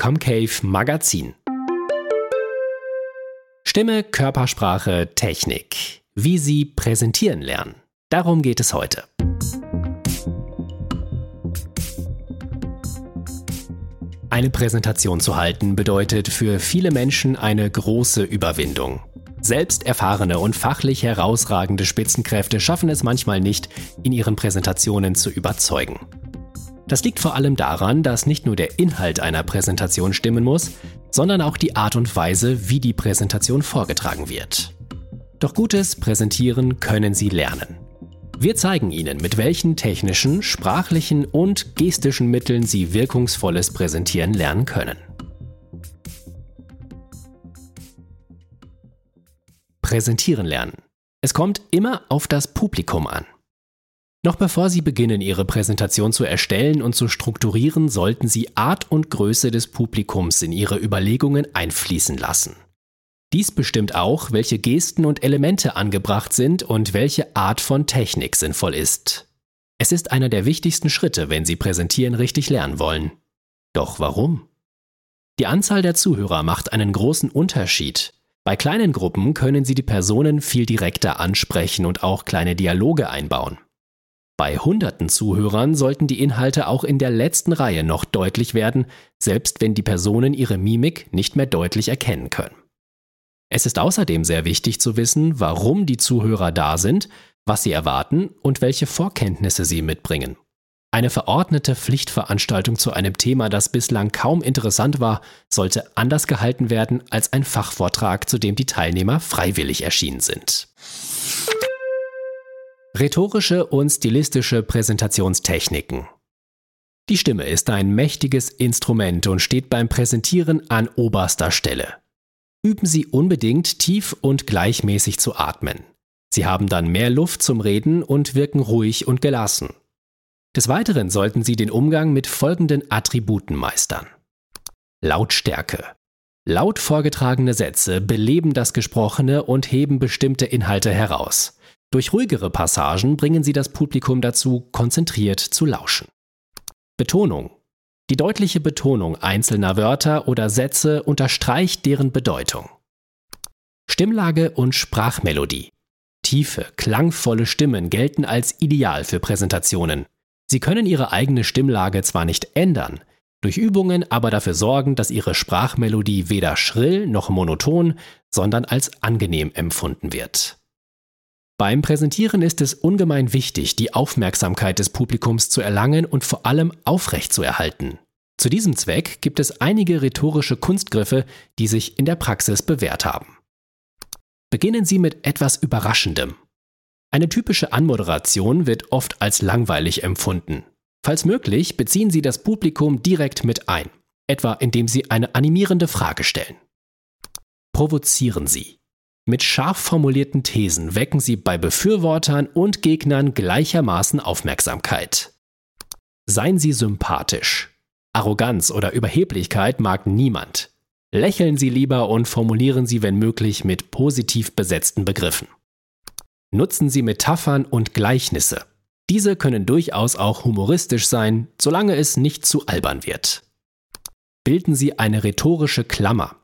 Comcave Magazin. Stimme, Körpersprache, Technik. Wie Sie präsentieren lernen. Darum geht es heute. Eine Präsentation zu halten bedeutet für viele Menschen eine große Überwindung. Selbst erfahrene und fachlich herausragende Spitzenkräfte schaffen es manchmal nicht, in ihren Präsentationen zu überzeugen. Das liegt vor allem daran, dass nicht nur der Inhalt einer Präsentation stimmen muss, sondern auch die Art und Weise, wie die Präsentation vorgetragen wird. Doch gutes Präsentieren können Sie lernen. Wir zeigen Ihnen, mit welchen technischen, sprachlichen und gestischen Mitteln Sie wirkungsvolles Präsentieren lernen können. Präsentieren lernen. Es kommt immer auf das Publikum an. Noch bevor Sie beginnen, Ihre Präsentation zu erstellen und zu strukturieren, sollten Sie Art und Größe des Publikums in Ihre Überlegungen einfließen lassen. Dies bestimmt auch, welche Gesten und Elemente angebracht sind und welche Art von Technik sinnvoll ist. Es ist einer der wichtigsten Schritte, wenn Sie Präsentieren richtig lernen wollen. Doch warum? Die Anzahl der Zuhörer macht einen großen Unterschied. Bei kleinen Gruppen können Sie die Personen viel direkter ansprechen und auch kleine Dialoge einbauen. Bei hunderten Zuhörern sollten die Inhalte auch in der letzten Reihe noch deutlich werden, selbst wenn die Personen ihre Mimik nicht mehr deutlich erkennen können. Es ist außerdem sehr wichtig zu wissen, warum die Zuhörer da sind, was sie erwarten und welche Vorkenntnisse sie mitbringen. Eine verordnete Pflichtveranstaltung zu einem Thema, das bislang kaum interessant war, sollte anders gehalten werden als ein Fachvortrag, zu dem die Teilnehmer freiwillig erschienen sind. Rhetorische und stilistische Präsentationstechniken. Die Stimme ist ein mächtiges Instrument und steht beim Präsentieren an oberster Stelle. Üben Sie unbedingt tief und gleichmäßig zu atmen. Sie haben dann mehr Luft zum Reden und wirken ruhig und gelassen. Des Weiteren sollten Sie den Umgang mit folgenden Attributen meistern. Lautstärke. Laut vorgetragene Sätze beleben das Gesprochene und heben bestimmte Inhalte heraus. Durch ruhigere Passagen bringen sie das Publikum dazu, konzentriert zu lauschen. Betonung. Die deutliche Betonung einzelner Wörter oder Sätze unterstreicht deren Bedeutung. Stimmlage und Sprachmelodie. Tiefe, klangvolle Stimmen gelten als ideal für Präsentationen. Sie können Ihre eigene Stimmlage zwar nicht ändern, durch Übungen aber dafür sorgen, dass Ihre Sprachmelodie weder schrill noch monoton, sondern als angenehm empfunden wird. Beim Präsentieren ist es ungemein wichtig, die Aufmerksamkeit des Publikums zu erlangen und vor allem aufrechtzuerhalten. Zu diesem Zweck gibt es einige rhetorische Kunstgriffe, die sich in der Praxis bewährt haben. Beginnen Sie mit etwas Überraschendem. Eine typische Anmoderation wird oft als langweilig empfunden. Falls möglich, beziehen Sie das Publikum direkt mit ein, etwa indem Sie eine animierende Frage stellen. Provozieren Sie. Mit scharf formulierten Thesen wecken Sie bei Befürwortern und Gegnern gleichermaßen Aufmerksamkeit. Seien Sie sympathisch. Arroganz oder Überheblichkeit mag niemand. Lächeln Sie lieber und formulieren Sie, wenn möglich, mit positiv besetzten Begriffen. Nutzen Sie Metaphern und Gleichnisse. Diese können durchaus auch humoristisch sein, solange es nicht zu albern wird. Bilden Sie eine rhetorische Klammer.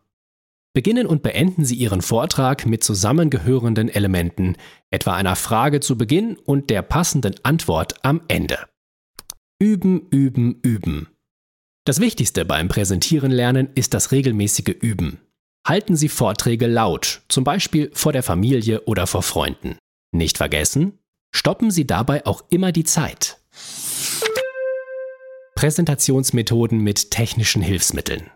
Beginnen und beenden Sie Ihren Vortrag mit zusammengehörenden Elementen, etwa einer Frage zu Beginn und der passenden Antwort am Ende. Üben, üben, üben. Das Wichtigste beim Präsentieren lernen ist das regelmäßige Üben. Halten Sie Vorträge laut, zum Beispiel vor der Familie oder vor Freunden. Nicht vergessen, stoppen Sie dabei auch immer die Zeit. Präsentationsmethoden mit technischen Hilfsmitteln.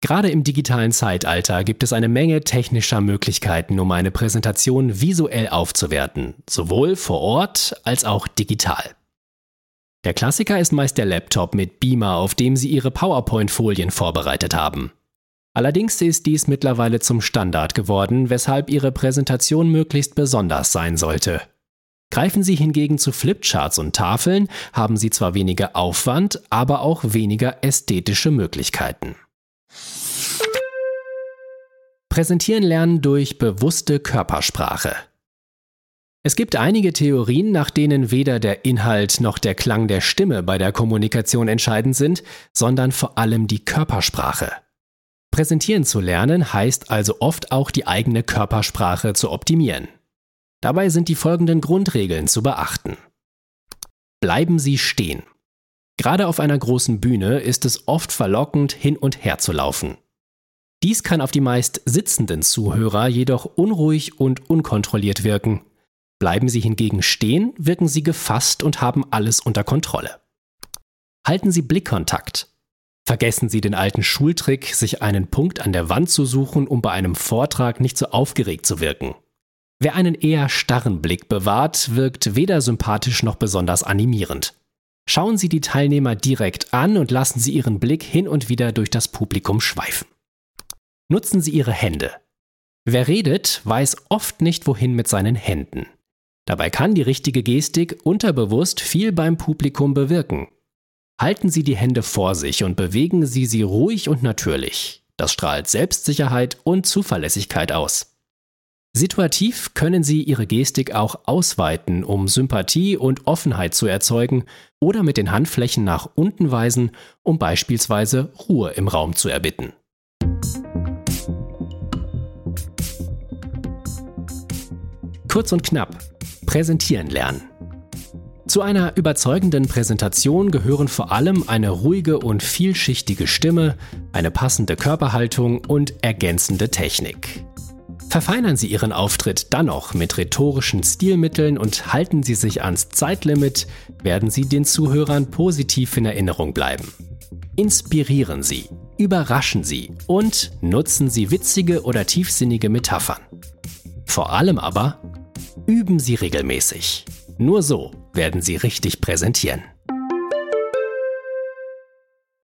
Gerade im digitalen Zeitalter gibt es eine Menge technischer Möglichkeiten, um eine Präsentation visuell aufzuwerten, sowohl vor Ort als auch digital. Der Klassiker ist meist der Laptop mit Beamer, auf dem Sie Ihre PowerPoint-Folien vorbereitet haben. Allerdings ist dies mittlerweile zum Standard geworden, weshalb Ihre Präsentation möglichst besonders sein sollte. Greifen Sie hingegen zu Flipcharts und Tafeln, haben Sie zwar weniger Aufwand, aber auch weniger ästhetische Möglichkeiten. Präsentieren lernen durch bewusste Körpersprache. Es gibt einige Theorien, nach denen weder der Inhalt noch der Klang der Stimme bei der Kommunikation entscheidend sind, sondern vor allem die Körpersprache. Präsentieren zu lernen heißt also oft auch die eigene Körpersprache zu optimieren. Dabei sind die folgenden Grundregeln zu beachten. Bleiben Sie stehen. Gerade auf einer großen Bühne ist es oft verlockend, hin und her zu laufen. Dies kann auf die meist sitzenden Zuhörer jedoch unruhig und unkontrolliert wirken. Bleiben Sie hingegen stehen, wirken Sie gefasst und haben alles unter Kontrolle. Halten Sie Blickkontakt. Vergessen Sie den alten Schultrick, sich einen Punkt an der Wand zu suchen, um bei einem Vortrag nicht so aufgeregt zu wirken. Wer einen eher starren Blick bewahrt, wirkt weder sympathisch noch besonders animierend. Schauen Sie die Teilnehmer direkt an und lassen Sie Ihren Blick hin und wieder durch das Publikum schweifen. Nutzen Sie Ihre Hände. Wer redet, weiß oft nicht wohin mit seinen Händen. Dabei kann die richtige Gestik unterbewusst viel beim Publikum bewirken. Halten Sie die Hände vor sich und bewegen Sie sie ruhig und natürlich. Das strahlt Selbstsicherheit und Zuverlässigkeit aus. Situativ können Sie Ihre Gestik auch ausweiten, um Sympathie und Offenheit zu erzeugen oder mit den Handflächen nach unten weisen, um beispielsweise Ruhe im Raum zu erbitten. Kurz und knapp. Präsentieren lernen. Zu einer überzeugenden Präsentation gehören vor allem eine ruhige und vielschichtige Stimme, eine passende Körperhaltung und ergänzende Technik. Verfeinern Sie Ihren Auftritt dann noch mit rhetorischen Stilmitteln und halten Sie sich ans Zeitlimit, werden Sie den Zuhörern positiv in Erinnerung bleiben. Inspirieren Sie, überraschen Sie und nutzen Sie witzige oder tiefsinnige Metaphern. Vor allem aber üben Sie regelmäßig. Nur so werden Sie richtig präsentieren.